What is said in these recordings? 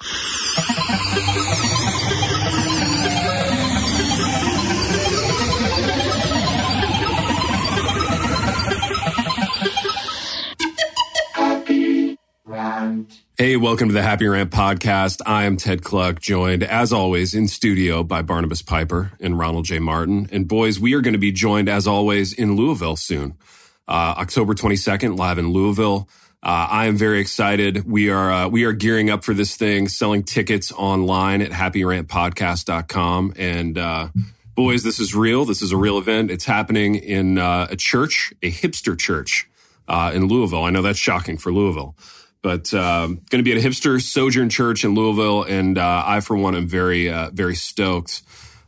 Hey, welcome to the Happy Rant podcast. I am Ted Kluck, joined as always in studio by Barnabas Piper and Ronald J. Martin. And boys, we are going to be joined as always in Louisville soon. Uh, October 22nd, live in Louisville. Uh, I am very excited. We are, uh, we are gearing up for this thing, selling tickets online at happyrantpodcast.com. And, uh, boys, this is real. This is a real event. It's happening in, uh, a church, a hipster church, uh, in Louisville. I know that's shocking for Louisville but um, going to be at a hipster sojourn church in Louisville, and uh, I, for one, am very, very stoked.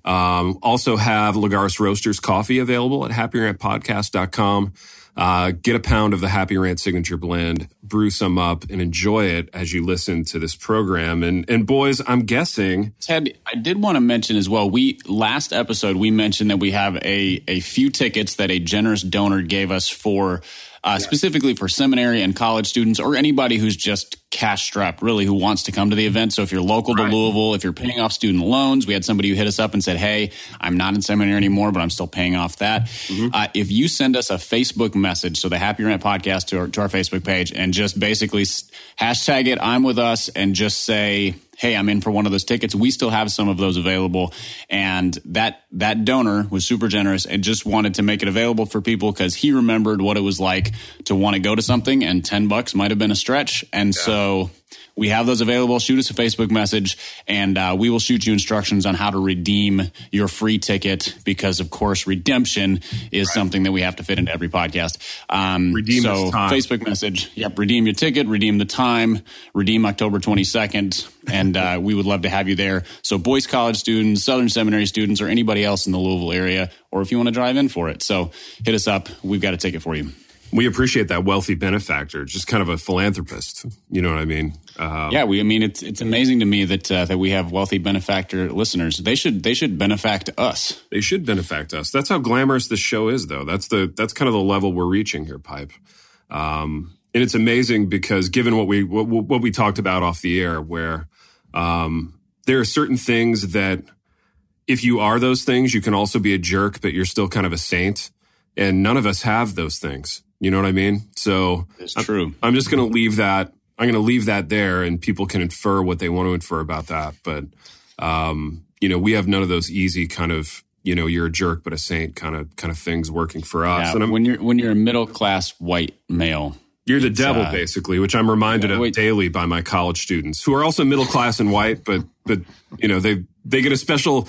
Um, also have Lagares Roasters coffee available at happyrantpodcast.com. Uh, get a pound of the Happy Rant signature blend, brew some up, and enjoy it as you listen to this program. And and boys, I'm guessing Ted, I did want to mention as well. We last episode we mentioned that we have a a few tickets that a generous donor gave us for uh, specifically for seminary and college students or anybody who's just cash strapped, really, who wants to come to the event. So if you're local right. to Louisville, if you're paying off student loans, we had somebody who hit us up and said, Hey, I'm not in seminary anymore, but I'm still paying off that. Mm-hmm. Uh, if you send us a Facebook message, so the Happy Rant podcast to our, to our Facebook page, and just basically hashtag it, I'm with us, and just say, hey, I'm in for one of those tickets. We still have some of those available. And that, that donor was super generous and just wanted to make it available for people because he remembered what it was like to want to go to something and 10 bucks might have been a stretch. And yeah. so we have those available. Shoot us a Facebook message and uh, we will shoot you instructions on how to redeem your free ticket because, of course, redemption is right. something that we have to fit into every podcast. Um, redeem so Facebook message. Yep. Redeem your ticket, redeem the time, redeem October 22nd. And uh, we would love to have you there. So, Boyce College students, Southern Seminary students, or anybody else in the Louisville area, or if you want to drive in for it. So, hit us up. We've got a ticket for you. We appreciate that wealthy benefactor, just kind of a philanthropist. You know what I mean? Um, yeah, we. I mean, it's it's amazing to me that uh, that we have wealthy benefactor listeners. They should they should benefact us. They should benefact us. That's how glamorous this show is, though. That's the that's kind of the level we're reaching here, Pipe. Um, and it's amazing because given what we what, what we talked about off the air, where um, there are certain things that if you are those things, you can also be a jerk, but you're still kind of a saint. And none of us have those things. You know what I mean? So it's true. I'm, I'm just going to leave that. I'm going to leave that there, and people can infer what they want to infer about that. But um, you know, we have none of those easy kind of you know you're a jerk but a saint kind of kind of things working for us. Yeah, and when you're when you're a middle class white male, you're the devil, uh, basically, which I'm reminded yeah, of daily by my college students who are also middle class and white, but but you know they they get a special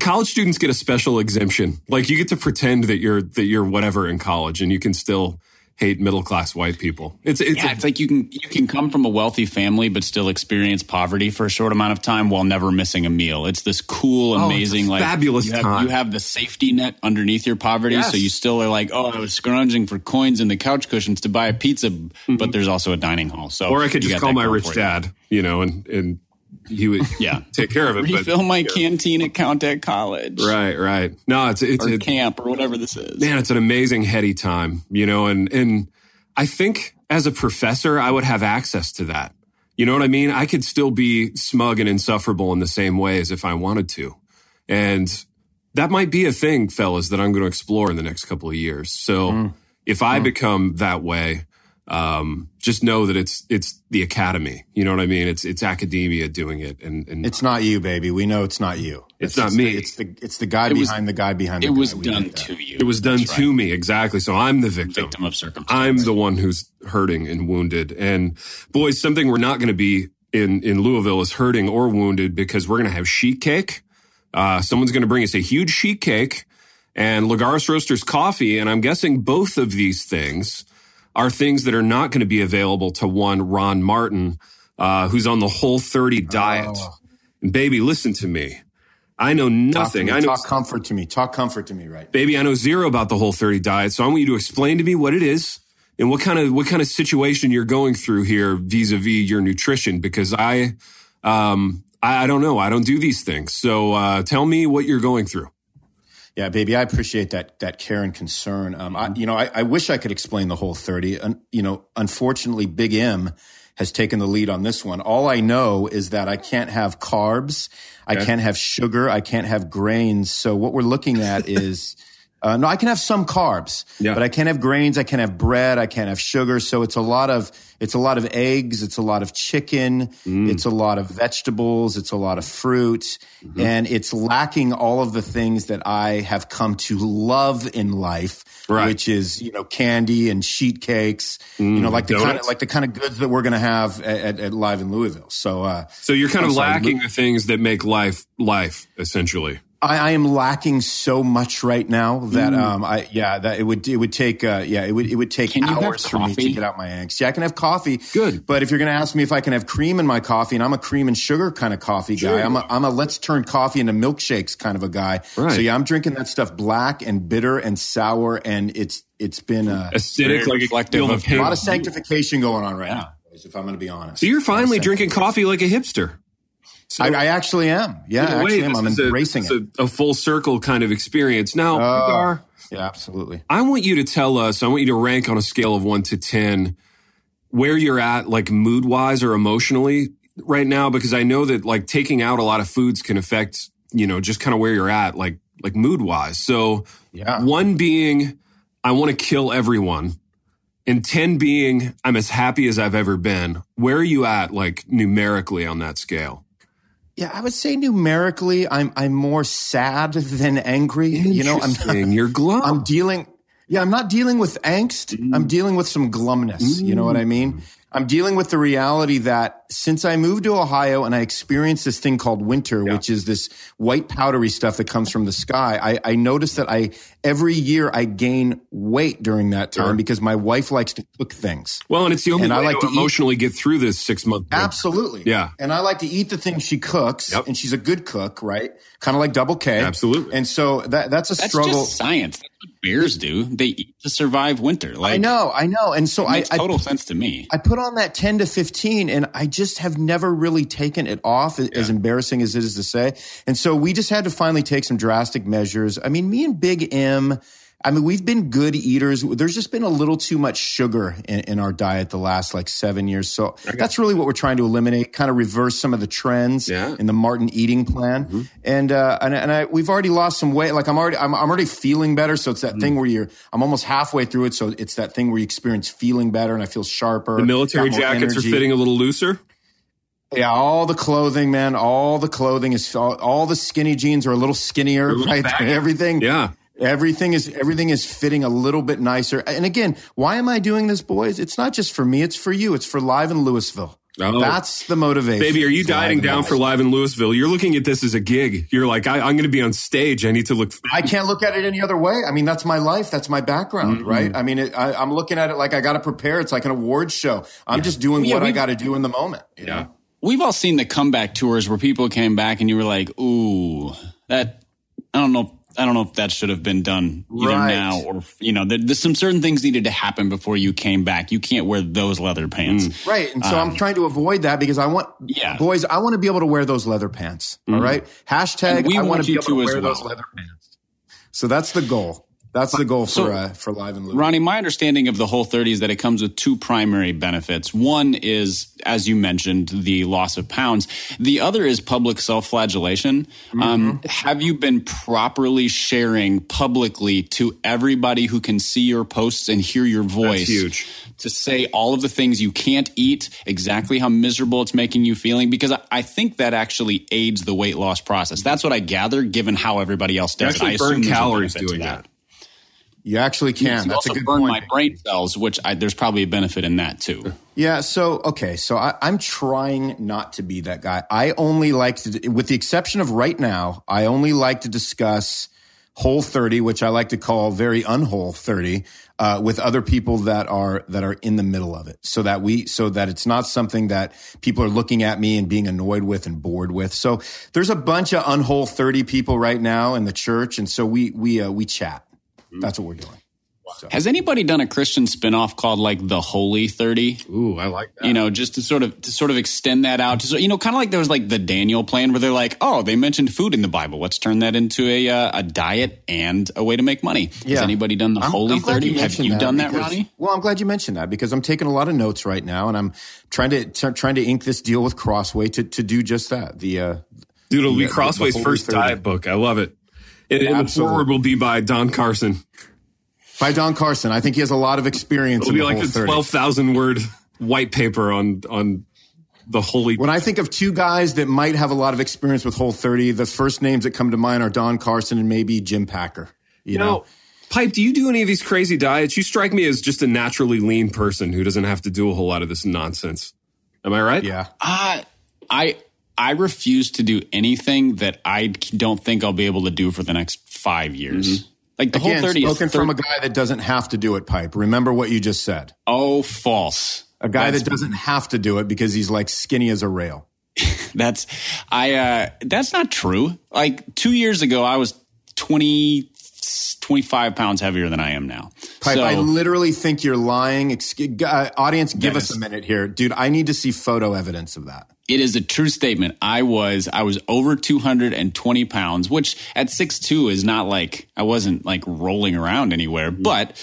college students get a special exemption. Like you get to pretend that you're that you're whatever in college, and you can still hate middle class white people. It's it's, yeah, it's like you can you can come from a wealthy family but still experience poverty for a short amount of time while never missing a meal. It's this cool, oh, amazing, oh, like fabulous you have, time. You have the safety net underneath your poverty, yes. so you still are like, oh, I was scrounging for coins in the couch cushions to buy a pizza, mm-hmm. but there's also a dining hall. So or I could just call my rich dad, you know, and and he would yeah take care of it. Refill but, my yeah. canteen account at college. Right, right. No, it's it's or a camp or whatever this is. Man, it's an amazing heady time, you know, and and I think as a professor, I would have access to that. You know what I mean? I could still be smug and insufferable in the same way as if I wanted to. And that might be a thing, fellas, that I'm going to explore in the next couple of years. So mm. if I mm. become that way, um, just know that it's it's the academy. You know what I mean? It's it's academia doing it, and, and it's not you, baby. We know it's not you. It's, it's not me. The, it's the it's the guy it behind was, the guy behind. It the was done to you. It was done That's to right. me exactly. So I'm the victim. Victim of circumstance. I'm the one who's hurting and wounded. And boys, something we're not going to be in in Louisville is hurting or wounded because we're going to have sheet cake. Uh, someone's going to bring us a huge sheet cake and Lagares Roasters coffee, and I'm guessing both of these things are things that are not going to be available to one Ron Martin, uh, who's on the whole 30 diet. Oh. And baby, listen to me. I know nothing. Me, I know talk comfort to me. Talk comfort to me, right? Baby, I know zero about the whole 30 diet. So I want you to explain to me what it is and what kind of what kind of situation you're going through here vis-a-vis your nutrition because I um I, I don't know. I don't do these things. So uh, tell me what you're going through. Yeah, baby, I appreciate that that care and concern. Um, I, you know, I, I, wish I could explain the whole thirty. Un, you know, unfortunately, Big M has taken the lead on this one. All I know is that I can't have carbs. I can't have sugar. I can't have grains. So what we're looking at is, uh, no, I can have some carbs, Yeah. but I can't have grains. I can't have bread. I can't have sugar. So it's a lot of, it's a lot of eggs. It's a lot of chicken. Mm. It's a lot of vegetables. It's a lot of fruit. Mm-hmm. And it's lacking all of the things that I have come to love in life, Right. which is, you know, candy and sheet cakes, you know, like the kind of, like the kind of goods that we're going to have at, at, at Live in Louisville. So, uh, So you're kind I'm of sorry, lacking the things that make life life, essentially. I, I am lacking so much right now that um I yeah that it would it would take uh yeah it would it would take Can you have hours for me to get out my angst. Yeah, I can have coffee. Good. But if you're going to ask me if I can have cream in my coffee, and I'm a cream and sugar kind of coffee guy, I'm a I'm a let's turn coffee into milkshakes kind of a guy. Right. So yeah, I'm drinking that stuff black and bitter and sour, and it's it's been a, Acidic, like reflective feel of a lot of sanctification going on right now. If I'm going to be honest. So you're finally A lot of drinking coffee like a hipster. So I, I actually am. Yeah, a I way, actually am. I'm a- embracing this it. A, a full circle kind of experience. Now, oh, Gar, yeah, absolutely. I want you to tell us, I want you to rank on a scale of one to 10 where you're at, like mood wise or emotionally right now, because I know that like taking out a lot of foods can affect, you know, just kind of where you're at, like, like mood wise. So Yeah. one being, I want to kill everyone. And 10 being, I'm as happy as I've ever been. Where are you at, like numerically on that scale? Yeah, I would say numerically, I'm I'm more sad than angry. You know, I'm. You're glum. I'm dealing. Yeah, I'm not dealing with angst. Mm-hmm. I'm dealing with some glumness. You know what I mean? Mm-hmm. I'm dealing with the reality that since I moved to Ohio and I experienced this thing called winter, which is this white powdery stuff that comes from the sky, I, I noticed that I every year I gain weight during that time because my wife likes to cook things. well, and it's the only And way I like to, to eat- emotionally get through this six month. Absolutely. Yeah. And I like to eat the things she cooks, Yep. and she's a good cook, right? Kind of like Double K. Absolutely. And so that that's a That's struggle. just science. That's what bears do. They eat to survive winter. Like I know, I know. And so It I, makes I total sense to me. I put on that 10 to 15 and I just have never really taken it off as embarrassing as it is to say. And so we just had to finally take some drastic measures. I mean, me and Big M, I mean, we've been good eaters. There's just been a little too much sugar in, in our diet the last like seven years. So that's really what we're trying to eliminate, kind of reverse some of the trends Yeah. in the Martin eating plan. And, uh, and, and I, we've already lost some weight. Like I'm already, I'm, I'm already feeling better. So it's that thing where you're, I'm almost halfway through it. So it's that thing where you experience feeling better and I feel sharper. The military jackets are fitting a little looser. Yeah, all the clothing, man. All the clothing is all, all the skinny jeans are a little skinnier, little right? Everything, Yeah. Everything is everything is fitting a little bit nicer. And again, why am I doing this, boys? It's not just for me; it's for you. It's for Live in Louisville. Oh. That's the motivation. Baby, are you It's dieting down for live in Louisville? You're looking at this as a gig. You're like, I, I'm going to be on stage. I need to look. I can't look at it any other way. I mean, that's my life. That's my background, Mm-hmm. right? I mean, it, I, I'm looking at it like I got to prepare. It's like an awards show. I'm just doing Yeah, what I got to do in the moment. Yeah. know? We've all seen the comeback tours where people came back and you were like, "Ooh, that I don't know. I don't know if that should have been done either Right. now or you know, there, there's some certain things needed to happen before you came back. You can't wear those leather pants. Right. And so I'm trying to avoid that because I want, Um, Yeah. boys, I want to be able to wear those leather pants. all right. Hashtag, I want to be able to wear those well. leather pants. So that's the goal. That's the goal for, So- uh, for Live and Loop. Ronnie, my understanding of the whole 30 is that it comes with two primary benefits. One is, as you mentioned, the loss of pounds. The other is public self flagellation. Um, have you been properly sharing publicly to everybody who can see your posts and hear your voice? huge. To say all of the things you can't eat, exactly how miserable it's making you feeling, because I, I think that actually aids the weight loss process. That's what I gather, given how everybody else You does it. I actually burn calories doing that. You actually can. you That's a good burn point. my brain cells, which I, there's probably a benefit in that too. Yeah. So, okay. So I, I'm trying not to be that guy. I only like to, with the exception of right now, I only like to discuss whole 30, which I like to call very unwhole 30, uh, with other people that are, that are in the middle of it. So that we, so that it's not something that people are looking at me and being annoyed with and bored with. So there's a bunch of unwhole 30 people right now in the church. And so we, we, uh, we chat. That's what we're doing. So. Has anybody done a Christian spinoff called like the Holy Thirty? Ooh, I like that. You know, just to sort of to sort of extend that out. To, so- you know, kind of like there was like the Daniel plan where they're like, oh, they mentioned food in the Bible. Let's turn that into a uh, a diet and a way to make money. Has anybody done the I'm- Holy I'm glad Thirty? Have mentioned you done that, Ronnie? Well, I'm glad you mentioned that because I'm taking a lot of notes right now, and I'm trying to t- trying to ink this deal with Crossway to to do just that. The uh, Dude, it'll be Crossway's first 30. diet book. I love it. And, and the forward will be by Don Carson. by Don Carson, I think he has a lot of experience. It'll in be the like whole a 30. twelve thousand word white paper on on the holy. When I think of two guys that might have a lot of experience with Whole 30, the first names that come to mind are Don Carson and maybe Jim Packer. You, You know, know, Pipe, do you do any of these crazy diets? You strike me as just a naturally lean person who doesn't have to do a whole lot of this nonsense. Am I right? yeah. Uh, I I refuse to do anything that I don't think I'll be able to do for the next five years. Like the Again, whole thirty is spoken thir- from a guy that doesn't have to do it, Pipe. Remember what you just said. oh false. A guy That's- that doesn't have to do it because he's like skinny as a rail. That's I uh that's not true. Like 2 years ago I was 20 25 pounds heavier than I am now. Pipe, so I literally think you're lying. Excu- uh, audience, give us a minute here. Dude, I need to see photo evidence of that. It is a true statement. I was I was over 220 pounds, which at 6'2 is not like I wasn't like rolling around anywhere, but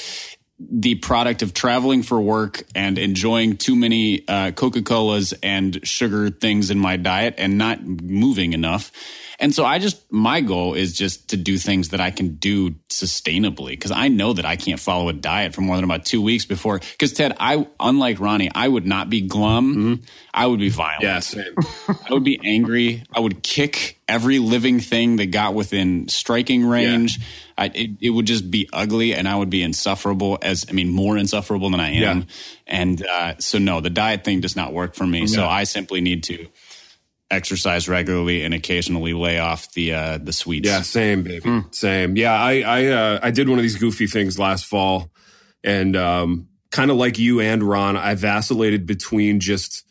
the product of traveling for work and enjoying too many uh, Coca Colas and sugar things in my diet and not moving enough. And so I just, my goal is just to do things that I can do sustainably because I know that I can't follow a diet for more than about two weeks before. Because Ted, I, unlike Ronnie, I would not be glum. I would be violent. Yeah, same. I would be angry. I would kick every living thing that got within striking range. I, it, it would just be ugly, and I would be insufferable. As I mean, more insufferable than I am. Yeah. And uh, so, no, the diet thing does not work for me. So I simply need to exercise regularly and occasionally lay off the uh, the sweets. Yeah, same, baby. Hmm. Same. Yeah, I I uh, I did one of these goofy things last fall, and um, kind of like you and Ron, I vacillated between just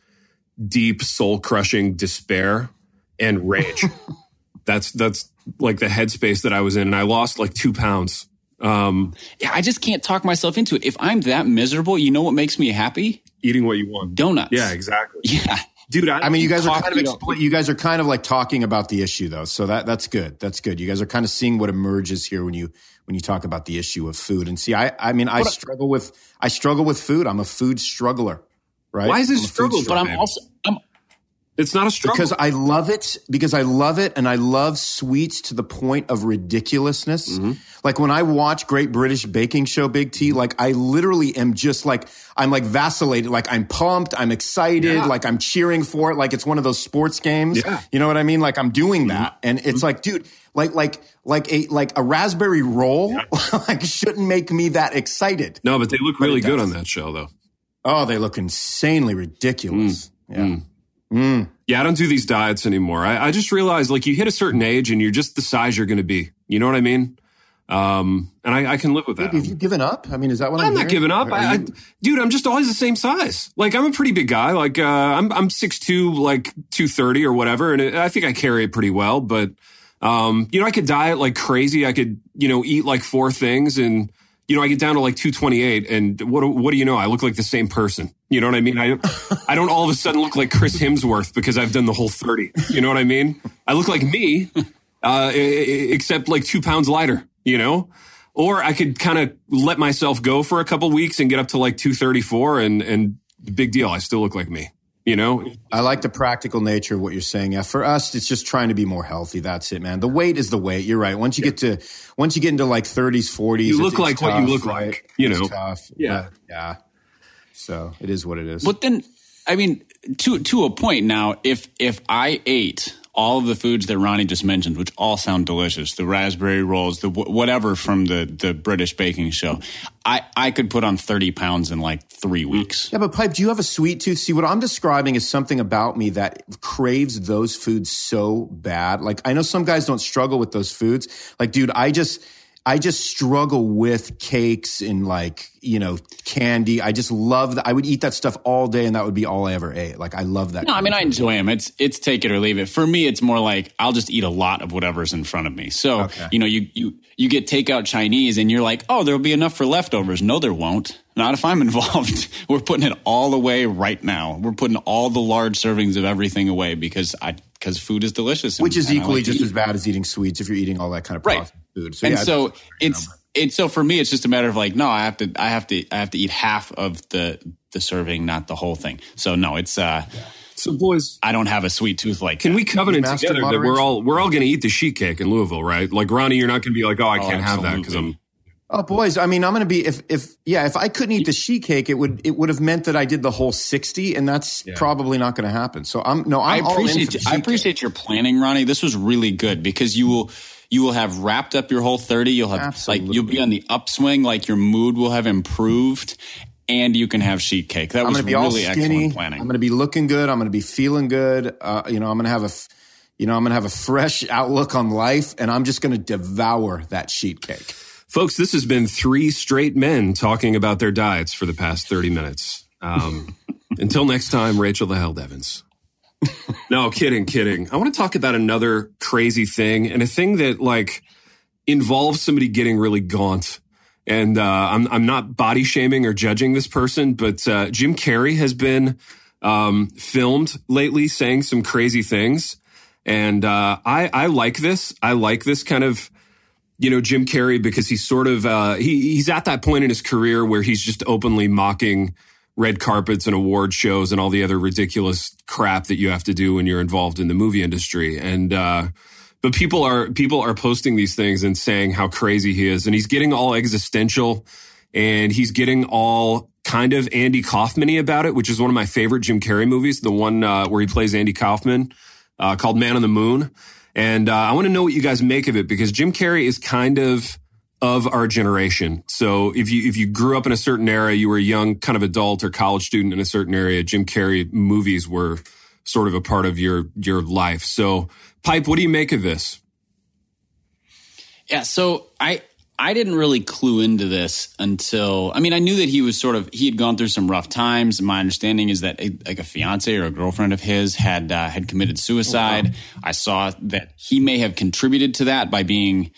deep, soul crushing despair and rage. that's that's like the headspace that I was in, and I lost like two pounds. Um, yeah. I just can't talk myself into it. If I'm that miserable, you know what makes me happy? eating what you want. Donuts. Yeah, exactly, Yeah. Dude. I, I mean, you guys are kind of expl- you guys are kind of like talking about the issue though, so that that's good. That's good. You guys are kind of seeing what emerges here when you when you talk about the issue of food. And see, I I mean, I struggle with I struggle with food. I'm a food struggler, right? Why is it I'm a food struggle? But I'm also I'm it's not a struggle. because I love it because I love it and I love sweets to the point of ridiculousness. Mm-hmm. Like when I watch Great British Baking Show Big T, like I literally am just like I'm like vacillated, like I'm pumped, I'm excited, Yeah. like I'm cheering for it, like it's one of those sports games. Yeah. You know what I mean? Like I'm doing that, and it's like, dude, like like like a like a raspberry roll, like shouldn't make me that excited. no, but they look really good on that show, though. Oh, they look insanely ridiculous. Mm. Yeah. Mm. Yeah, I don't do these diets anymore. I, I just realized like you hit a certain age and you're just the size you're going to be. You know what I mean? Um, and I, I can live with that. Have you given up? I mean, is that what I'm, I'm not hearing? giving up. I, I, dude, I'm just always the same size. Like I'm a pretty big guy. Like uh, I'm I'm six two, like two thirty or whatever, and it, I think I carry it pretty well. But um, you know, I could diet like crazy. I could you know eat like four things, and you know I get down to like two twenty eight, and what what do you know? I look like the same person. You know what I mean? I I don't all of a sudden look like Chris Hemsworth because I've done the whole thirty. You know what I mean? I look like me, uh, except like two pounds lighter. You know. Or I could kind of let myself go for a couple weeks and get up to like 234 and, and big deal. I still look like me, you know? I like the practical nature of what you're saying. Yeah, for us, it's just trying to be more healthy. That's it, man. The weight is the weight. You're right. Once you get to, once you get into like 30s, 40s, You look like what you look right? like, you It's know? tough. Yeah. But, yeah. So it is what it is. But then, I mean, to to a point now, if if I ate all of the foods that Ronnie just mentioned, which all sound delicious, the raspberry rolls, the wh- whatever from the the British baking show, I I could put on thirty pounds in like three mm. weeks. Yeah, but Pipe, do you have a sweet tooth? See, what I'm describing is something about me that craves those foods so bad. Like, I know some guys don't struggle with those foods. Like, dude, I just, I just struggle with cakes and like, you know, candy. I just love that. I would eat that stuff all day and that would be all I ever ate. Like I love that. No, I mean, I enjoy them. It's, it's take it or leave it. For me, it's more like I'll just eat a lot of whatever's in front of me. So, okay. you know, you, you, you get takeout Chinese and you're like, oh, there'll be enough for leftovers. No, there won't. Not if I'm involved. We're putting it all away right now. We're putting all the large servings of everything away because I, because food is delicious. Which is equally like just as bad as eating sweets if you're eating all that kind of right. Food. So, and yeah, so it's it's so for me it's just a matter of like no I have to I have to I have to eat half of the the serving not the whole thing. So no, it's uh yeah. So boys, I don't have a sweet tooth like. Can that. we covenant together that we're all we're all going to eat the sheet cake in Louisville, right? Like Ronnie, you're not going to be like, oh, I oh, can't have that because I'm. Oh, boys! I mean, I'm going to be if if yeah, if I couldn't eat the sheet cake, it would it would have meant that I did the whole sixty, and that's yeah. probably not going to happen. So I'm no, I'm I appreciate I appreciate cake. your planning, Ronnie. This was really good because you will you will have wrapped up your whole 30 you'll have Absolutely. like you'll be on the upswing like your mood will have improved and you can have sheet cake. That I'm was really excellent planning. I'm going to be looking good. I'm going to be feeling good. Uh, you know i'm going to have a you know i'm going to have a fresh outlook on life and i'm just going to devour that sheet cake. Folks this has been three straight men talking about their diets for the past 30 minutes. Um, until next time rachel the held evans no, kidding, kidding. I want to talk about another crazy thing and a thing that like involves somebody getting really gaunt. And uh, I'm I'm not body shaming or judging this person, but uh, Jim Carrey has been um, filmed lately saying some crazy things, and uh, I I like this. I like this kind of you know Jim Carrey because he's sort of uh, he he's at that point in his career where he's just openly mocking red carpets and award shows and all the other ridiculous crap that you have to do when you're involved in the movie industry. And, uh, but people are, people are posting these things and saying how crazy he is. And he's getting all existential and he's getting all kind of Andy Kaufman about it, which is one of my favorite Jim Carrey movies, the one, uh, where he plays Andy Kaufman, uh, called Man on the Moon. And, uh, I want to know what you guys make of it because Jim Carrey is kind of, of our generation. So if you if you grew up in a certain era, you were a young kind of adult or college student in a certain area, Jim Carrey movies were sort of a part of your your life. So, Pipe, what do you make of this? Yeah, so I I didn't really clue into this until I mean I knew that he was sort of he had gone through some rough times. My understanding is that a, like a fiance or a girlfriend of his had uh, had committed suicide. Oh, wow. I saw that he may have contributed to that by being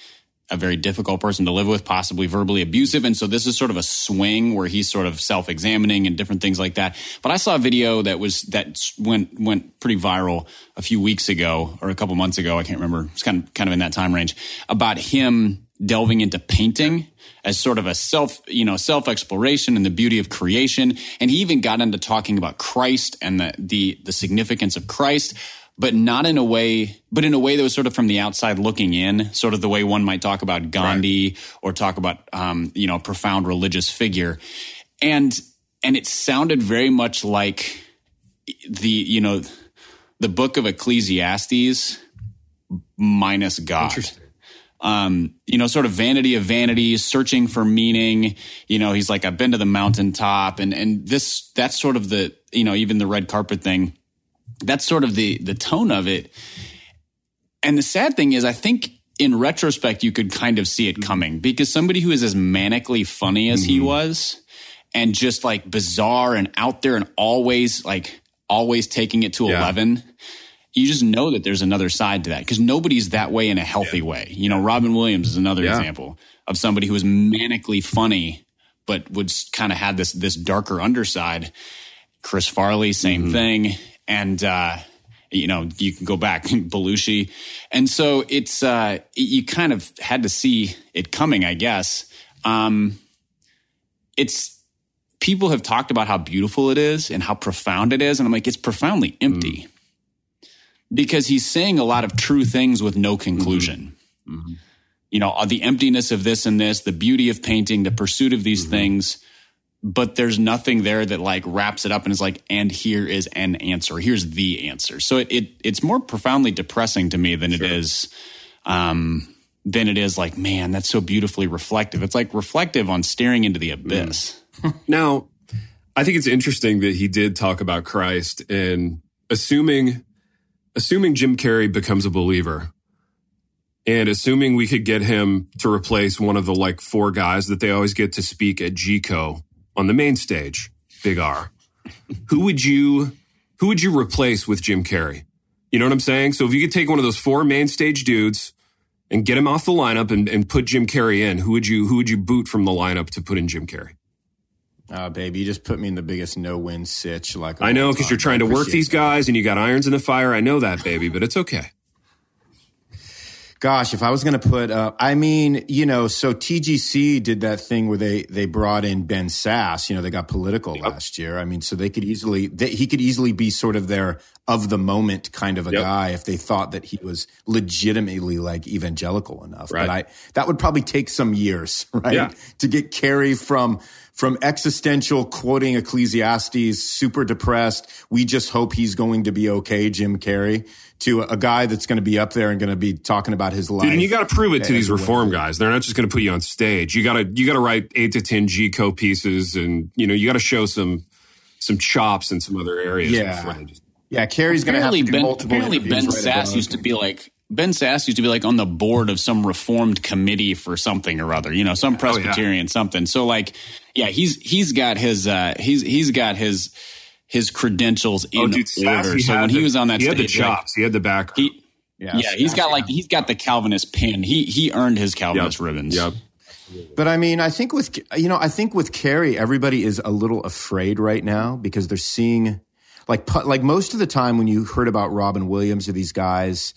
a very difficult person to live with, possibly verbally abusive. And so this is sort of a swing where he's sort of self-examining and different things like that. But I saw a video that was that went went pretty viral a few weeks ago or a couple months ago. I can't remember. It's kind of kind of in that time range about him delving into painting as sort of a self, you know, self exploration and the beauty of creation. And he even got into talking about Christ and the the the significance of Christ but not in a way, but in a way that was sort of from the outside looking in, sort of the way one might talk about Gandhi right. or talk about, um, you know, a profound religious figure. And, and it sounded very much like the, you know, the book of Ecclesiastes minus God. Um, you know, sort of vanity of vanities, searching for meaning. You know, he's like, I've been to the mountaintop and, and this, that's sort of the, you know, even the red carpet thing that's sort of the the tone of it. And the sad thing is, I think in retrospect, you could kind of see it coming because somebody who is as manically funny as mm-hmm. he was and just like bizarre and out there and always like always taking it to yeah. 11 you just know that there's another side to that because nobody's that way in a healthy yeah. way you know robin williams is another yeah. example of somebody who was manically funny but would kind of had this this darker underside chris farley same mm-hmm. thing and uh, you know you can go back Belushi, and so it's uh, you kind of had to see it coming, I guess. Um, it's people have talked about how beautiful it is and how profound it is, and I'm like, it's profoundly empty mm. because he's saying a lot of true things with no conclusion. Mm-hmm. Mm-hmm. You know, the emptiness of this and this, the beauty of painting, the pursuit of these mm-hmm. things but there's nothing there that like wraps it up and is like, and here is an answer. Here's the answer. So it, it it's more profoundly depressing to me than sure. it is, um, than it is like, man, that's so beautifully reflective. It's like reflective on staring into the abyss. Mm. now, I think it's interesting that he did talk about Christ and assuming, assuming Jim Carrey becomes a believer And assuming we could get him to replace one of the like four guys that they always get to speak at GCO on the main stage, Big R, who would you who would you replace with Jim Carrey? You know what I'm saying? So if you could take one of those four main stage dudes and get him off the lineup and, and put Jim Carrey in, who would you who would you boot from the lineup to put in Jim Carrey? Ah, oh, baby, you just put me in the biggest no-win sitch. Like I know because you're trying to work these guys and you got irons in the fire. I know that, baby, but it's okay. Gosh, if I was going to put, uh, I mean, you know, so TGC did that thing where they they brought in Ben Sasse. You know, they got political yep. last year. I mean, so they could easily they, he could easily be sort of their of the moment kind of a yep. guy if they thought that he was legitimately like evangelical enough. Right. But I that would probably take some years, right, yeah. to get Carrey from from existential quoting Ecclesiastes, super depressed. We just hope he's going to be okay, Jim Carrey to a guy that's going to be up there and going to be talking about his life. Dude, and you got to prove it to these reform guys. They're not just going to put you on stage. You got to you got to write eight to ten G co pieces, and you know you got to show some some chops in some other areas. Yeah, yeah. Carrey's going to have to do ben, multiple. Apparently, Ben right Sasse used to be like Ben Sasse used to be like on the board of some reformed committee for something or other, you know, some Presbyterian oh, yeah. something. So like, yeah, he's he's got his uh he's he's got his his credentials in oh, dude, order. So when the, he was on that, he stage, had the chops, like, he had the back. He, yeah, yeah he's got like he's got the Calvinist pin. He he earned his Calvinist yep. ribbons. Yep. But I mean, I think with you know, I think with Carrey, everybody is a little afraid right now because they're seeing like like most of the time when you heard about Robin Williams or these guys.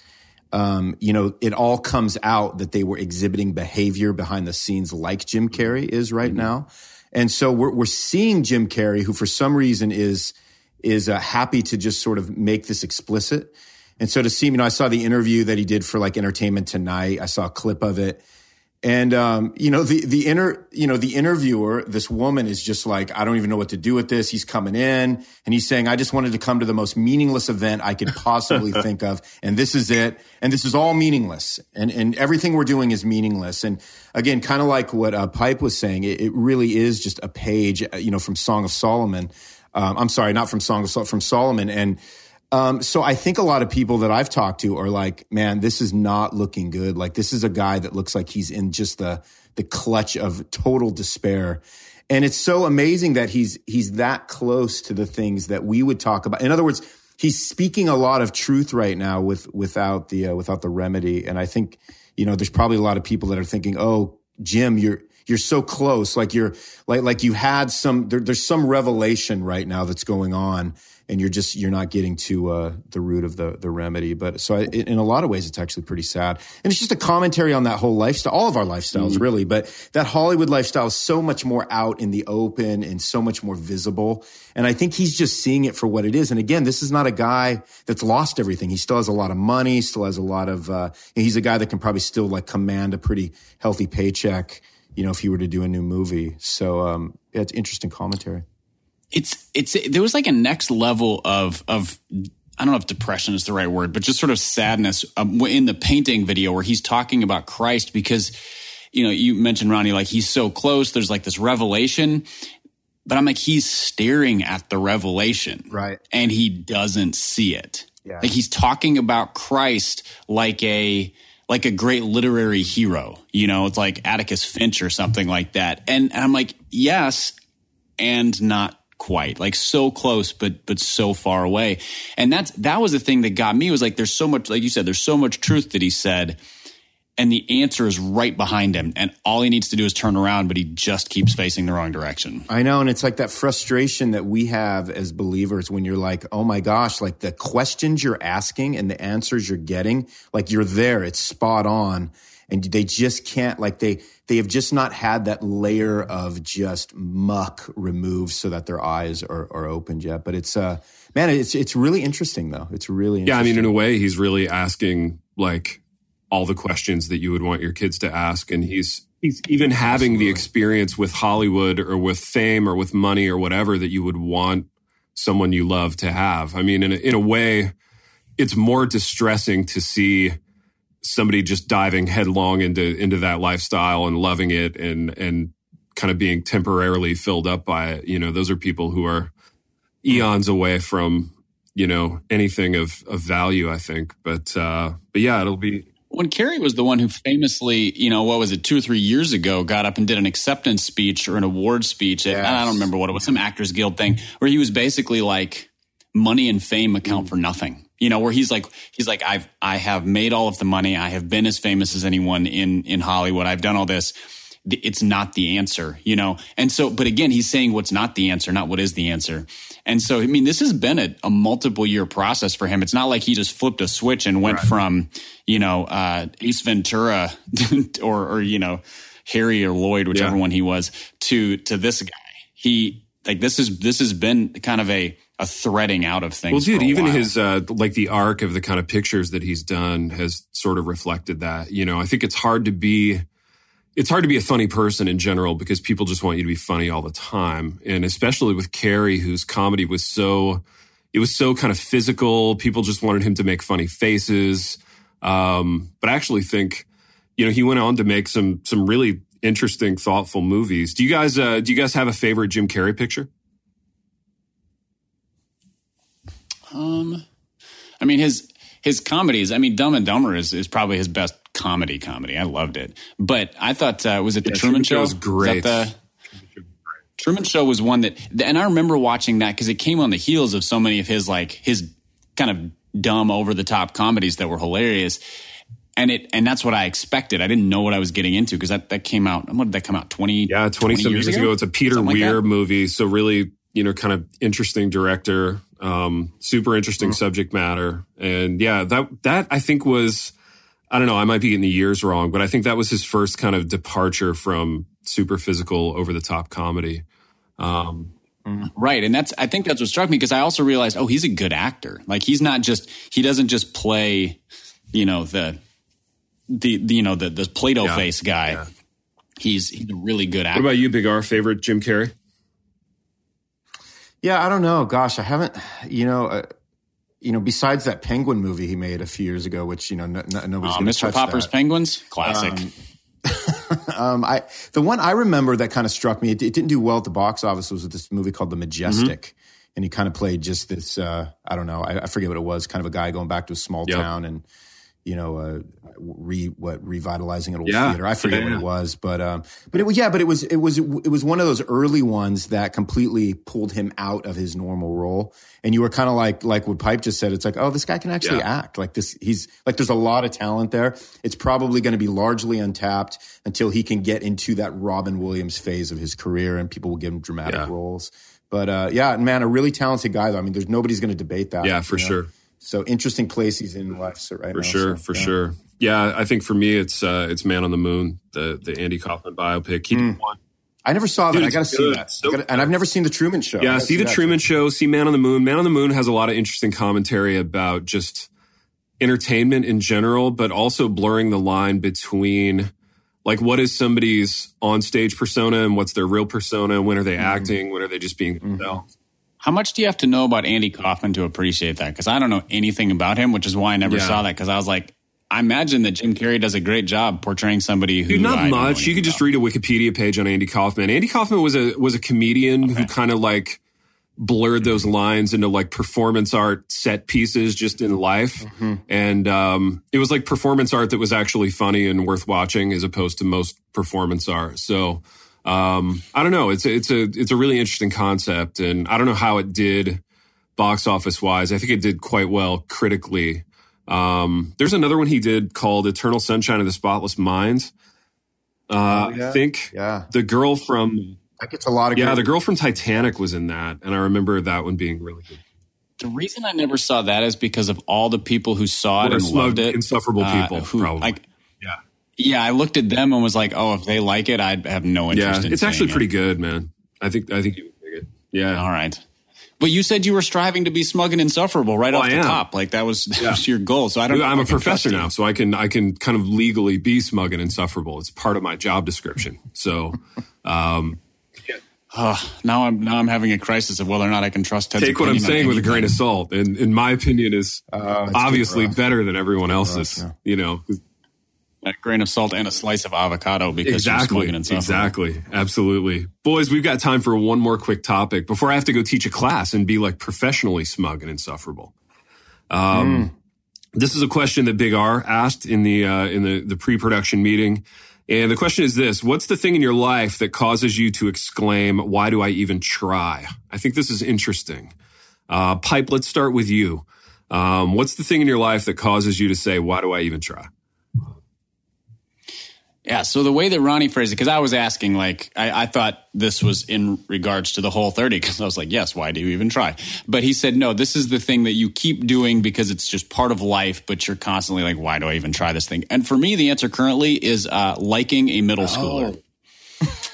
Um, you know, it all comes out that they were exhibiting behavior behind the scenes like Jim Carrey is right mm-hmm. now. And so we're, we're seeing Jim Carrey, who for some reason is, is uh, happy to just sort of make this explicit. And so to see, you know, I saw the interview that he did for like Entertainment Tonight. I saw a clip of it. And um, you know the the inter you know the interviewer, this woman is just like, I don't even know what to do with this. He's coming in and he's saying, I just wanted to come to the most meaningless event I could possibly think of, and this is it, and this is all meaningless, and and everything we're doing is meaningless. And again, kind of like what uh, Pipe was saying, it, it, really is just a page, uh, you know, from Song of Solomon. Um, I'm sorry, not from Song of Sol- from Solomon, and um, so I think a lot of people that I've talked to are like, man, this is not looking good. Like this is a guy that looks like he's in just the the clutch of total despair. And it's so amazing that he's he's that close to the things that we would talk about. In other words, he's speaking a lot of truth right now with without the uh, without the remedy. And I think you know there's probably a lot of people that are thinking, oh, Jim, you're you're so close, like you're like like you had some there, there's some revelation right now that's going on and you're just you're not getting to uh, the root of the the remedy. But so I, in a lot of ways, it's actually pretty sad, and it's just a commentary on that whole lifestyle, all of our lifestyles, mm-hmm. really. But that Hollywood lifestyle is so much more out in the open and so much more visible. And I think he's just seeing it for what it is. And again, this is not a guy that's lost everything. He still has a lot of money, still has a lot of. Uh, he's a guy that can probably still like command a pretty healthy paycheck. You know, if he were to do a new movie. So um, yeah, it's interesting commentary it's it's there was like a next level of of I don't know if depression is the right word, but just sort of sadness um, in the painting video where he's talking about Christ because you know you mentioned Ronnie like he's so close. There's like this revelation, but I'm like he's staring at the revelation, right, and he doesn't see it. Yeah. Like he's talking about Christ like a like a great literary hero. You know, it's like Atticus Finch or something like that. And, and I'm like, yes, and not quite like so close but but so far away. And that's that was the thing that got me was like there's so much like you said there's so much truth that he said and the answer is right behind him and all he needs to do is turn around but he just keeps facing the wrong direction. I know and it's like that frustration that we have as believers when you're like oh my gosh like the questions you're asking and the answers you're getting like you're there it's spot on and they just can't like they they have just not had that layer of just muck removed so that their eyes are, are opened yet but it's uh man it's it's really interesting though it's really interesting. yeah i mean in a way he's really asking like all the questions that you would want your kids to ask and he's he's even having Absolutely. the experience with hollywood or with fame or with money or whatever that you would want someone you love to have i mean in a, in a way it's more distressing to see somebody just diving headlong into into that lifestyle and loving it and and kind of being temporarily filled up by it. You know, those are people who are eons away from you know anything of of value. I think, but uh, but yeah, it'll be when Carrey was the one who famously, you know, what was it, two or three years ago, got up and did an acceptance speech or an award speech. At, I don't remember what it was, some Actors Guild thing, where he was basically like, money and fame account for nothing. You know, where he's like, he's like, I've, I have made all of the money. I have been as famous as anyone in, in Hollywood. I've done all this. It's not the answer, you know? And so, but again, he's saying what's not the answer, not what is the answer. And so, I mean, this has been a, a multiple year process for him. It's not like he just flipped a switch and went right. from, you know, uh, Ace Ventura or, or, you know, Harry or Lloyd, whichever yeah. one he was, to, to this guy. He, like, this is, this has been kind of a, a threading out of things. Well, dude, even while. his uh, like the arc of the kind of pictures that he's done has sort of reflected that. You know, I think it's hard to be it's hard to be a funny person in general because people just want you to be funny all the time, and especially with Carrey, whose comedy was so it was so kind of physical. People just wanted him to make funny faces. Um, but I actually think, you know, he went on to make some some really interesting, thoughtful movies. Do you guys uh, do you guys have a favorite Jim Carrey picture? Um, I mean his his comedies. I mean, Dumb and Dumber is, is probably his best comedy. Comedy. I loved it. But I thought uh, was it the yeah, Truman, Truman Show? Was great. the Truman Show was one that, and I remember watching that because it came on the heels of so many of his like his kind of dumb over the top comedies that were hilarious. And it and that's what I expected. I didn't know what I was getting into because that, that came out. When did that come out? Twenty yeah, twenty, 20 some years, years ago? ago. It's a Peter Something Weir like movie, so really you know kind of interesting director um, super interesting mm-hmm. subject matter, and yeah, that that I think was I don't know. I might be getting the years wrong, but I think that was his first kind of departure from super physical, over the top comedy. Um, mm-hmm. Right. And that's, I think that's what struck me because I also realized, oh, he's a good actor. Like he's not just, he doesn't just play, you know, the, the, the you know, the, the Play-Doh yeah. face guy. Yeah. He's, he's a really good actor. What about you, Big R? Favorite Jim Carrey? Yeah, I don't know. Gosh, I haven't. You know, uh, you know, besides that Penguin movie he made a few years ago, which you know no, no, nobody's oh, going to Mr. Popper's that. Penguins, classic. Um, um, I the one I remember that kind of struck me. It, it, didn't do well at the box office. Was this movie called The Majestic, mm-hmm. and he kind of played just this. Uh, I don't know. I, I, forget what it was. Kind of a guy going back to a small yep. town and you know, uh, re what revitalizing an old yeah. theater. I forget yeah, what it was, but um, but it was yeah, but it was it was it was one of those early ones that completely pulled him out of his normal role. And you were kind of like like what Pipe just said. It's like, oh, this guy can actually yeah. act. Like this, he's like, there's a lot of talent there. It's probably going to be largely untapped until he can get into that Robin Williams phase of his career, and people will give him dramatic roles. But uh, yeah, man, a really talented guy. Though. I mean, there's nobody's going to debate that. Yeah, for know? sure. So interesting place he's in life so right for now. Sure, so, for yeah. sure. Yeah, I think for me it's uh, it's Man on the Moon, the the Andy Kaufman biopic. He mm. I never saw that. Dude, I got to see that. So gotta, and I've never seen the Truman Show. Yeah, see, see the Truman show. show. See Man on the Moon. Man on the Moon has a lot of interesting commentary about just entertainment in general, but also blurring the line between like what is somebody's on-stage persona and what's their real persona. When are they mm. acting? When are they just being mm-hmm. themselves? How much do you have to know about Andy Kaufman to appreciate that? Because I don't know anything about him, which is why I never yeah. saw that. Because I was like, I imagine that Jim Carrey does a great job portraying somebody who. Dude, not much. You could just read a Wikipedia page on Andy Kaufman. Andy Kaufman was a was a comedian okay. who kind of like blurred those lines into like performance art set pieces just in life. Mm-hmm. And um, it was like performance art that was actually funny and worth watching as opposed to most performance art. So um, I don't know. It's a, it's a it's a really interesting concept, and I don't know how it did box office wise. I think it did quite well critically. Um, there's another one he did called Eternal Sunshine of the Spotless Mind. Uh, oh, yeah. I think yeah. the girl from that gets a lot of yeah. The girl from Titanic was in that, and I remember that one being really good. The reason I never saw that is because of all the people who saw it and loved it. Insufferable uh, people, uh, who, probably. Like, yeah, I looked at them and was like, "Oh, if they like it, I'd have no interest." Yeah, in it's actually it. pretty good, man. I think I think you would dig it. Yeah. All right. But you said you were striving to be smug and insufferable right well, off the top. Like that was that yeah. was your goal. So I don't. I'm a professor now, so I can I can kind of legally be smug and insufferable. It's part of my job description. So. um Oh, now I'm now I'm having a crisis of whether or not I can trust Ted's Take what I'm saying with a grain of salt, and in my opinion is uh, obviously better than everyone else's. yeah. You know, a grain of salt and a slice of avocado because exactly, you're smoking Exactly. Absolutely. Boys, we've got time for one more quick topic before I have to go teach a class and be like professionally smug and insufferable. Um, mm. this is a question that Big R asked in the uh, in the the pre-production meeting. And the question is this What's the thing in your life that causes you to exclaim, Why do I even try? I think this is interesting. Uh, Pipe, let's start with you. Um, what's the thing in your life that causes you to say, Why do I even try? Yeah. So the way that Ronnie phrased it, because I was asking, like, I, I, thought this was in regards to the whole 30, because I was like, yes, why do you even try? But he said, no, this is the thing that you keep doing because it's just part of life, but you're constantly like, why do I even try this thing? And for me, the answer currently is uh, liking a middle schooler. Oh.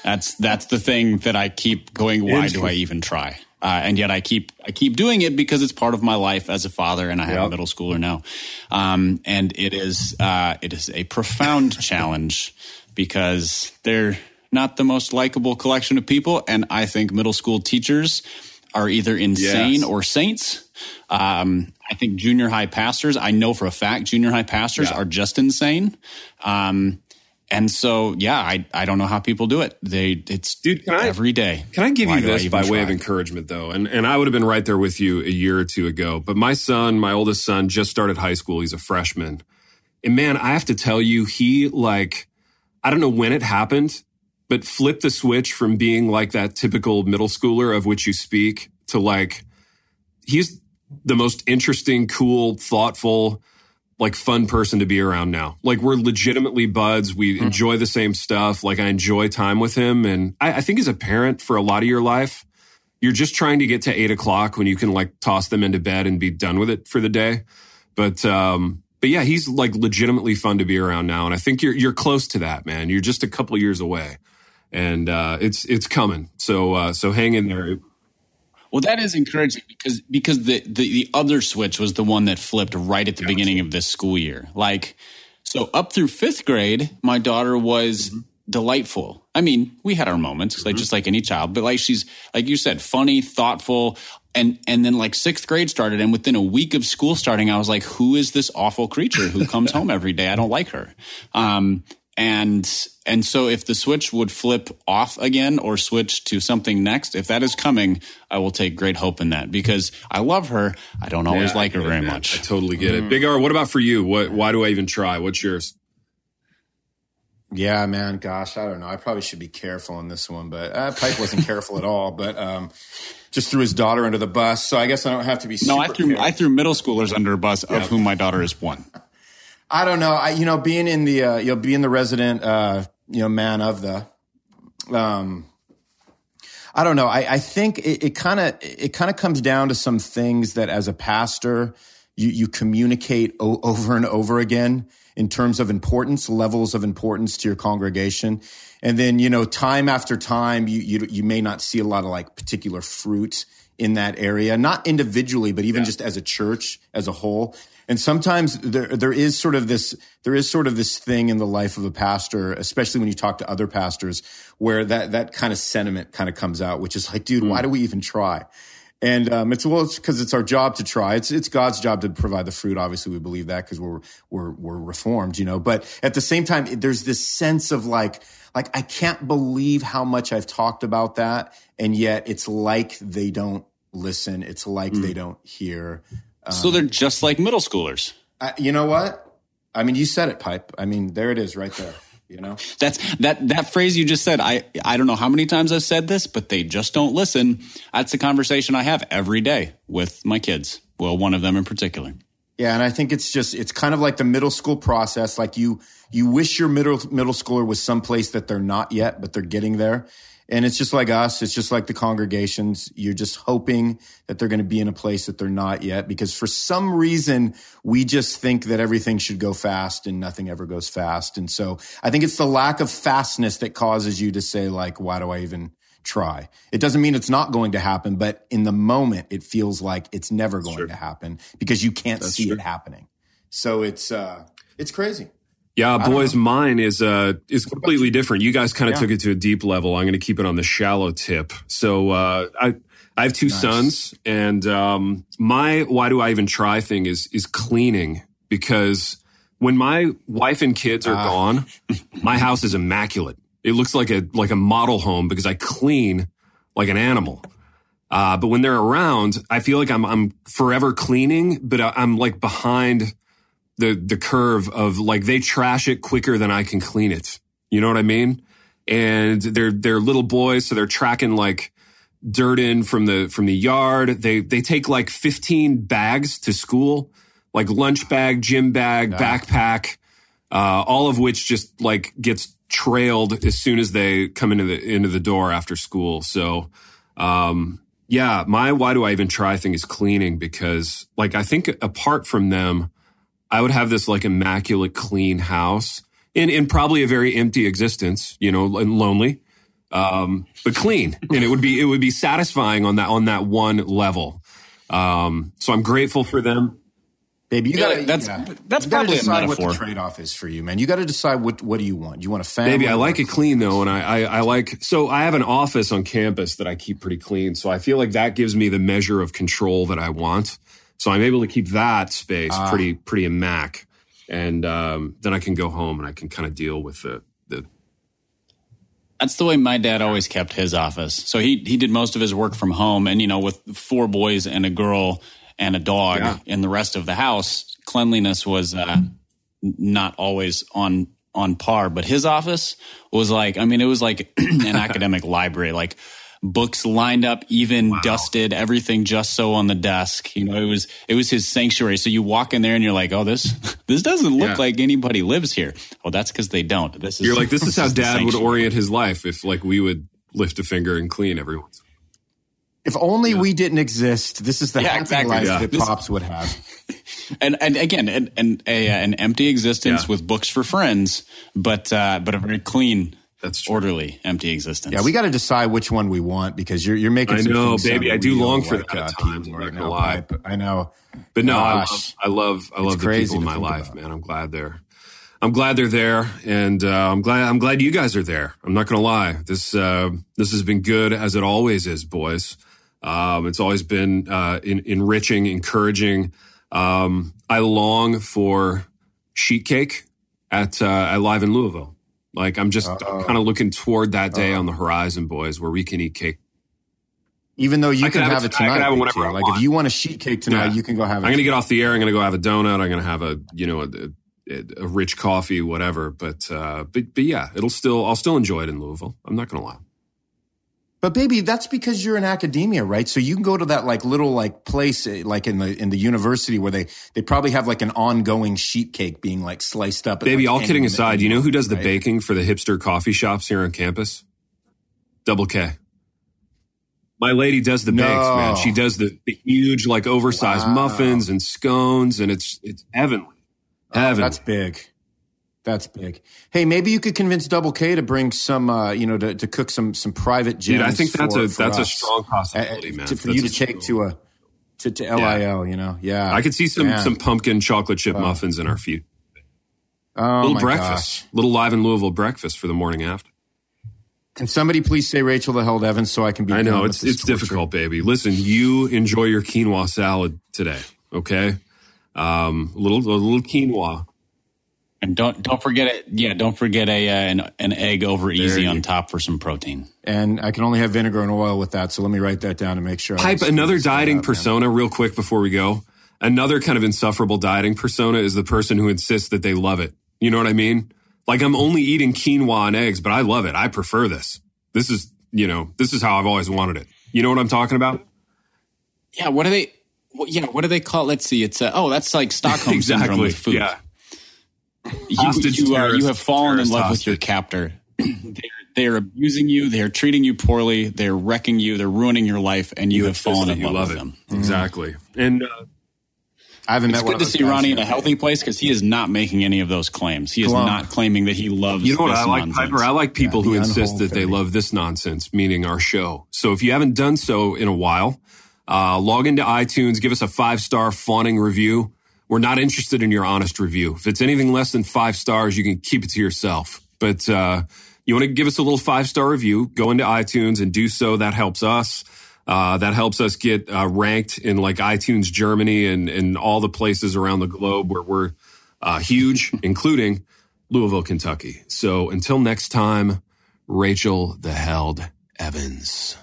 that's that's the thing that I keep going. Why do I even try? Uh, and yet I keep I keep doing it because it's part of my life as a father, and I have yep. a middle schooler now. Um, and it is uh, it is a profound challenge because they're not the most likable collection of people, and I think middle school teachers are either insane yes. or saints. Um, I think junior high pastors, I know for a fact, junior high pastors yeah. are just insane. Um, and so, yeah, I, I don't know how people do it. They it's Dude, can I, every day. Can I give Why you this by try? way of encouragement, though? And and I would have been right there with you a year or two ago. But my son, my oldest son, just started high school. He's a freshman, and man, I have to tell you, he like I don't know when it happened, but flipped the switch from being like that typical middle schooler of which you speak to like he's the most interesting, cool, thoughtful like fun person to be around now. Like we're legitimately buds. We mm-hmm. enjoy the same stuff. Like I enjoy time with him. And I, I, think as a parent for a lot of your life, you're just trying to get to eight o'clock when you can like toss them into bed and be done with it for the day. But, um, but yeah, he's like legitimately fun to be around now. And I think you're, you're close to that, man. You're just a couple years away and, uh, it's, it's coming. So, uh, so hang in there. Well, that is encouraging because because the, the, the other switch was the one that flipped right at the gotcha. beginning of this school year. Like, so up through fifth grade, my daughter was mm-hmm. delightful. I mean, we had our moments, mm-hmm. like just like any child, but like she's like you said, funny, thoughtful, and and then like sixth grade started, and within a week of school starting, I was like, who is this awful creature who comes home every day? I don't like her. Um, and and so if the switch would flip off again or switch to something next if that is coming i will take great hope in that because i love her. I don't always yeah, like her very much. I totally get mm. it big r what about for you? What why do i even try? What's yours? Yeah man gosh i don't know. I probably should be careful on this one but uh, pipe wasn't careful at all but um just threw his daughter under the bus so i guess i don't have to be no i threw careful. i threw middle schoolers under a bus yeah. of whom my daughter is one I don't know. I, you know, being in the, uh, you know, being the resident, uh, you know, man of the, um, I don't know. I, I think it kind of, it kind of comes down to some things that as a pastor, you, you communicate o- over and over again in terms of importance, levels of importance to your congregation. And then, you know, time after time, you, you, you may not see a lot of like particular fruit in that area, not individually, but even yeah. just as a church as a whole. And sometimes there, there is sort of this, there is sort of this thing in the life of a pastor, especially when you talk to other pastors, where that, that kind of sentiment kind of comes out, which is like, dude, why do we even try? And um, it's well, it's because it's our job to try. It's it's God's job to provide the fruit. Obviously, we believe that because we're we're we're reformed, you know. But at the same time, there's this sense of like like I can't believe how much I've talked about that, and yet it's like they don't listen. It's like mm. they don't hear. Um, so they're just like middle schoolers. I, you know what? I mean, you said it, pipe. I mean, there it is, right there. You know, that's that that phrase you just said. I I don't know how many times I've said this, but they just don't listen. That's a conversation I have every day with my kids. Well, one of them in particular. Yeah, and I think it's just it's kind of like the middle school process. Like you you wish your middle middle schooler was someplace that they're not yet, but they're getting there. And it's just like us. It's just like the congregations. You're just hoping that they're going to be in a place that they're not yet because for some reason we just think that everything should go fast and nothing ever goes fast. And so I think it's the lack of fastness that causes you to say like, why do I even try? It doesn't mean it's not going to happen, but in the moment it feels like it's never going sure. to happen because you can't That's see true. it happening. So it's, uh, it's crazy. Yeah, boys, mine is uh is completely different. You guys kind of yeah. took it to a deep level. I'm going to keep it on the shallow tip. So uh, I I have two nice. sons, and um, my why do I even try thing is is cleaning because when my wife and kids are uh. gone, my house is immaculate. It looks like a like a model home because I clean like an animal. Uh, but when they're around, I feel like I'm I'm forever cleaning, but I'm like behind the the curve of like they trash it quicker than I can clean it. You know what I mean? And they're they're little boys, so they're tracking like dirt in from the from the yard. They they take like 15 bags to school, like lunch bag, gym bag, yeah. backpack, uh, all of which just like gets trailed as soon as they come into the into the door after school. So um yeah, my why do I even try thing is cleaning because like I think apart from them, I would have this like immaculate clean house in in probably a very empty existence, you know, and lonely um, but clean, and it would be it would be satisfying on that on that one level. Um, so I'm grateful for them. Baby, you gotta that's yeah. that's you probably decide a metaphor. what the trade off is for you, man. You got to decide what what do you want. You want a family? Baby, I like it clean though, and I, I I like so I have an office on campus that I keep pretty clean. So I feel like that gives me the measure of control that I want. So I'm able to keep that space uh, pretty pretty immac, and um, then I can go home and I can kind of deal with the that's the way my dad always kept his office. So he he did most of his work from home, and you know, with four boys and a girl and a dog yeah. in the rest of the house, cleanliness was uh, not always on on par. But his office was like, I mean, it was like an academic library, like books lined up, even wow. dusted, everything just so on the desk. You know, it was it was his sanctuary. So you walk in there and you're like, oh, this this doesn't look yeah. like anybody lives here. Well, that's because they don't. This is you're like, this is how Dad would orient his life if like we would lift a finger and clean every once. If only yeah. we didn't exist. This is the yeah, happy exactly. life that this, Pops would have. And and again, an an, a, an empty existence with books for friends, but uh, but a very clean that's true. orderly, empty existence. Yeah, we got to decide which one we want because you're you're making. I know, baby. I do long for like, that uh, time. I'm not gonna lie. I know, but no, I love, I love, I love the people in my life, man. I'm glad they're, I'm glad they're there, and uh, I'm glad I'm glad you guys are there. I'm not gonna lie. This uh, this has been good as it always is, boys. Um, it's always been uh, in, enriching, encouraging. Um, I long for sheet cake at uh, at Live in Louisville. Like I'm just kind of looking toward that day Uh-oh. on the horizon, boys, where we can eat cake. Even though you can, can have, have, it tonight, have it like if you want a sheet cake tonight, yeah. you can go have it. I'm going to get off the air. I'm going to go have a donut. I'm going to have a you know a, a, rich coffee, whatever. But uh, but but yeah, it'll still I'll still enjoy it in Louisville. I'm not going to lie. But baby, that's because you're in academia, right? So you can go to that like little like place eh, like in the in the university where they they probably have like an ongoing sheet cake being like sliced up. Baby, like all kidding aside, you know who does the right? baking for the hipster coffee shops here on campus? Double K. My lady does the no. bakes, man. She does the, the huge like oversized wow. muffins and scones and it's it's heavenly. Heavenly. Oh, that's big. That's big. Hey, maybe you could convince Double K to bring some, uh, you know, to, to cook some some private gems. Dude, I think that's for, a for that's us. a strong possibility, man. To, for that's you to take to a to, to LIL, yeah. you know, yeah. I could see some man. some pumpkin chocolate chip oh. muffins in our future. Oh, little breakfast, gosh. little live in Louisville breakfast for the morning after. Can somebody please say Rachel the Held Evans so I can be? I know it's it's torture. difficult, baby. Listen, you enjoy your quinoa salad today, okay? Um, a little a little quinoa and don't don't forget it. Yeah, don't forget a uh, an, an egg over easy on top for some protein. And I can only have vinegar and oil with that, so let me write that down to make sure. Pipe another dieting persona man. real quick before we go. Another kind of insufferable dieting persona is the person who insists that they love it. You know what I mean? Like I'm only eating quinoa and eggs, but I love it. I prefer this. This is you know this is how I've always wanted it. You know what I'm talking about? Yeah. What do they? What, yeah. What do they call? Let's see. It's uh, oh, that's like Stockholm exactly. syndrome with food. Yeah you, you, are, you have fallen in love hostage. with your captor. they're, they're abusing you. They're treating you poorly. They're wrecking you. They're ruining your life, and you, you have fallen in love, love with them. Exactly. And uh, I haven't it's met good to see Ronnie in a healthy place because he is not making any of those claims. He is not claiming that he loves. You know what I like, nonsense. Piper? I like people yeah, who insist that they love this nonsense, meaning our show. So if you haven't done so in a while, uh, log into iTunes, give us a five star fawning review. We're not interested in your honest review. If it's anything less than five stars, you can keep it to yourself. But uh, you want to give us a little five star review, go into iTunes and do so. That helps us. Uh, that helps us get uh, ranked in like iTunes Germany and, and all the places around the globe where we're uh, huge, including Louisville, Kentucky. So until next time, Rachel the Held Evans.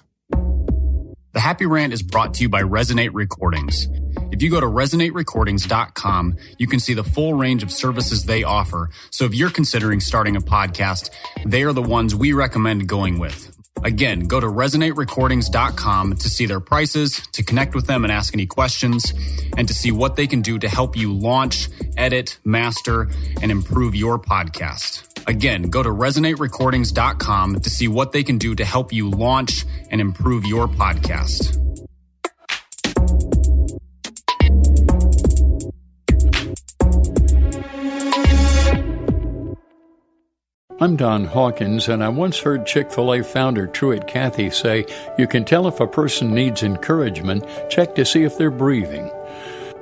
The Happy Rant is brought to you by Resonate Recordings. If you go to resonaterecordings.com, you can see the full range of services they offer. So if you're considering starting a podcast, they are the ones we recommend going with. Again, go to resonaterecordings.com to see their prices, to connect with them and ask any questions, and to see what they can do to help you launch, edit, master, and improve your podcast. Again, go to resonaterecordings.com to see what they can do to help you launch and improve your podcast. I'm Don Hawkins, and I once heard Chick fil A founder Truett Cathy say, You can tell if a person needs encouragement, check to see if they're breathing.